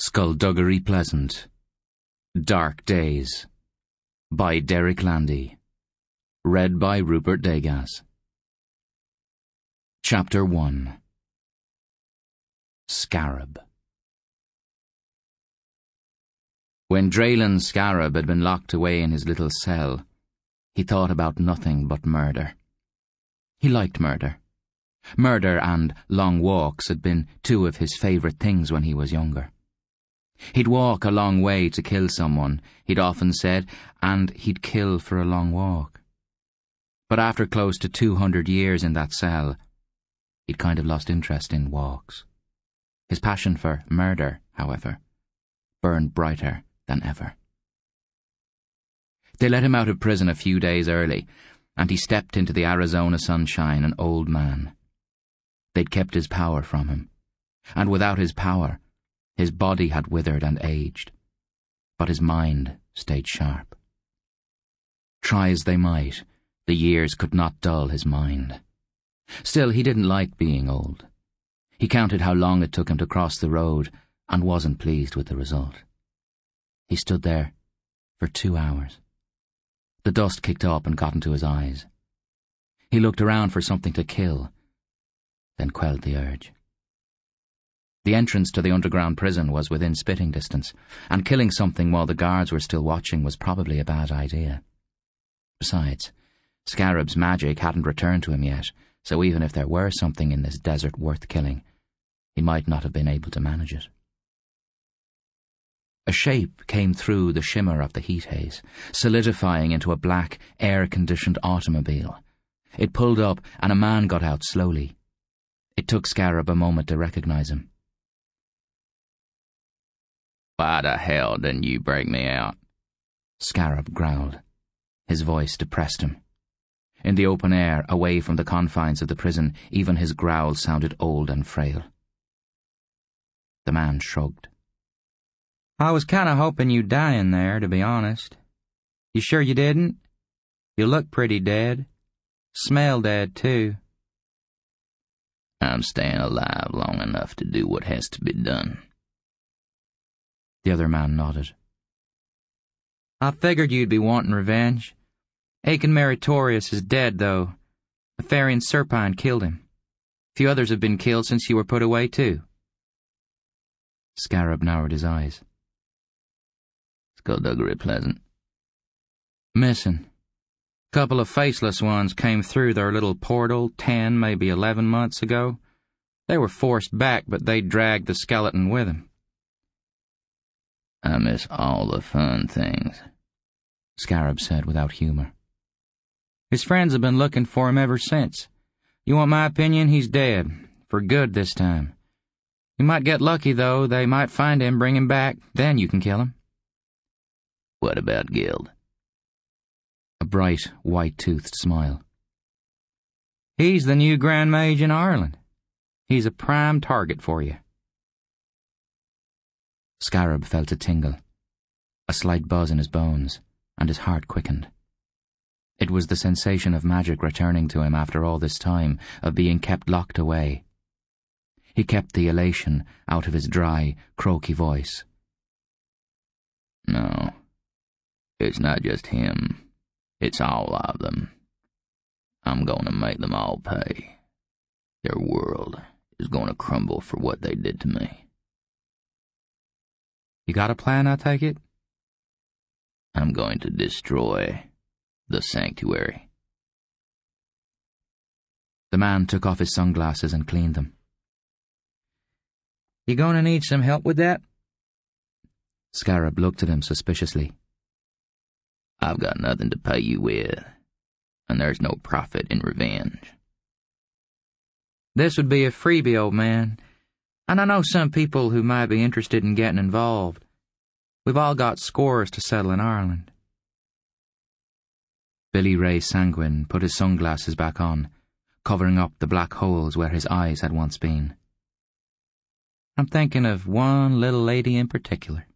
Skulduggery Pleasant Dark Days by Derek Landy Read by Rupert Degas Chapter 1 Scarab When Dreylan Scarab had been locked away in his little cell, he thought about nothing but murder. He liked murder. Murder and long walks had been two of his favourite things when he was younger. He'd walk a long way to kill someone, he'd often said, and he'd kill for a long walk. But after close to 200 years in that cell, he'd kind of lost interest in walks. His passion for murder, however, burned brighter than ever. They let him out of prison a few days early, and he stepped into the Arizona sunshine an old man. They'd kept his power from him, and without his power, his body had withered and aged, but his mind stayed sharp. Try as they might, the years could not dull his mind. Still, he didn't like being old. He counted how long it took him to cross the road and wasn't pleased with the result. He stood there for two hours. The dust kicked up and got into his eyes. He looked around for something to kill, then quelled the urge. The entrance to the underground prison was within spitting distance, and killing something while the guards were still watching was probably a bad idea. Besides, Scarab's magic hadn't returned to him yet, so even if there were something in this desert worth killing, he might not have been able to manage it. A shape came through the shimmer of the heat haze, solidifying into a black, air-conditioned automobile. It pulled up, and a man got out slowly. It took Scarab a moment to recognize him. Why the hell didn't you break me out? Scarab growled. His voice depressed him. In the open air, away from the confines of the prison, even his growl sounded old and frail. The man shrugged. I was kinda hoping you'd die in there, to be honest. You sure you didn't? You look pretty dead. Smell dead, too. I'm staying alive long enough to do what has to be done. The other man nodded. I figured you'd be wanting revenge. Eachan Meritorious is dead, though. Nefarian Serpine killed him. A few others have been killed since you were put away, too. Scarab narrowed his eyes. Skulduggery pleasant. Missing. Couple of faceless ones came through their little portal ten, maybe eleven months ago. They were forced back, but they dragged the skeleton with them. I miss all the fun things, Scarab said without humor. His friends have been looking for him ever since. You want my opinion? He's dead. For good this time. You might get lucky, though. They might find him, bring him back. Then you can kill him. What about Guild? A bright, white-toothed smile. He's the new Grand Mage in Ireland. He's a prime target for you. Scarab felt a tingle, a slight buzz in his bones, and his heart quickened. It was the sensation of magic returning to him after all this time, of being kept locked away. He kept the elation out of his dry, croaky voice. No, it's not just him. It's all of them. I'm going to make them all pay. Their world is going to crumble for what they did to me. You got a plan, I take it? I'm going to destroy the sanctuary. The man took off his sunglasses and cleaned them. You gonna need some help with that? Scarab looked at him suspiciously. I've got nothing to pay you with, and there's no profit in revenge. This would be a freebie, old man. And I know some people who might be interested in getting involved. We've all got scores to settle in Ireland. Billy Ray Sanguine put his sunglasses back on, covering up the black holes where his eyes had once been. I'm thinking of one little lady in particular.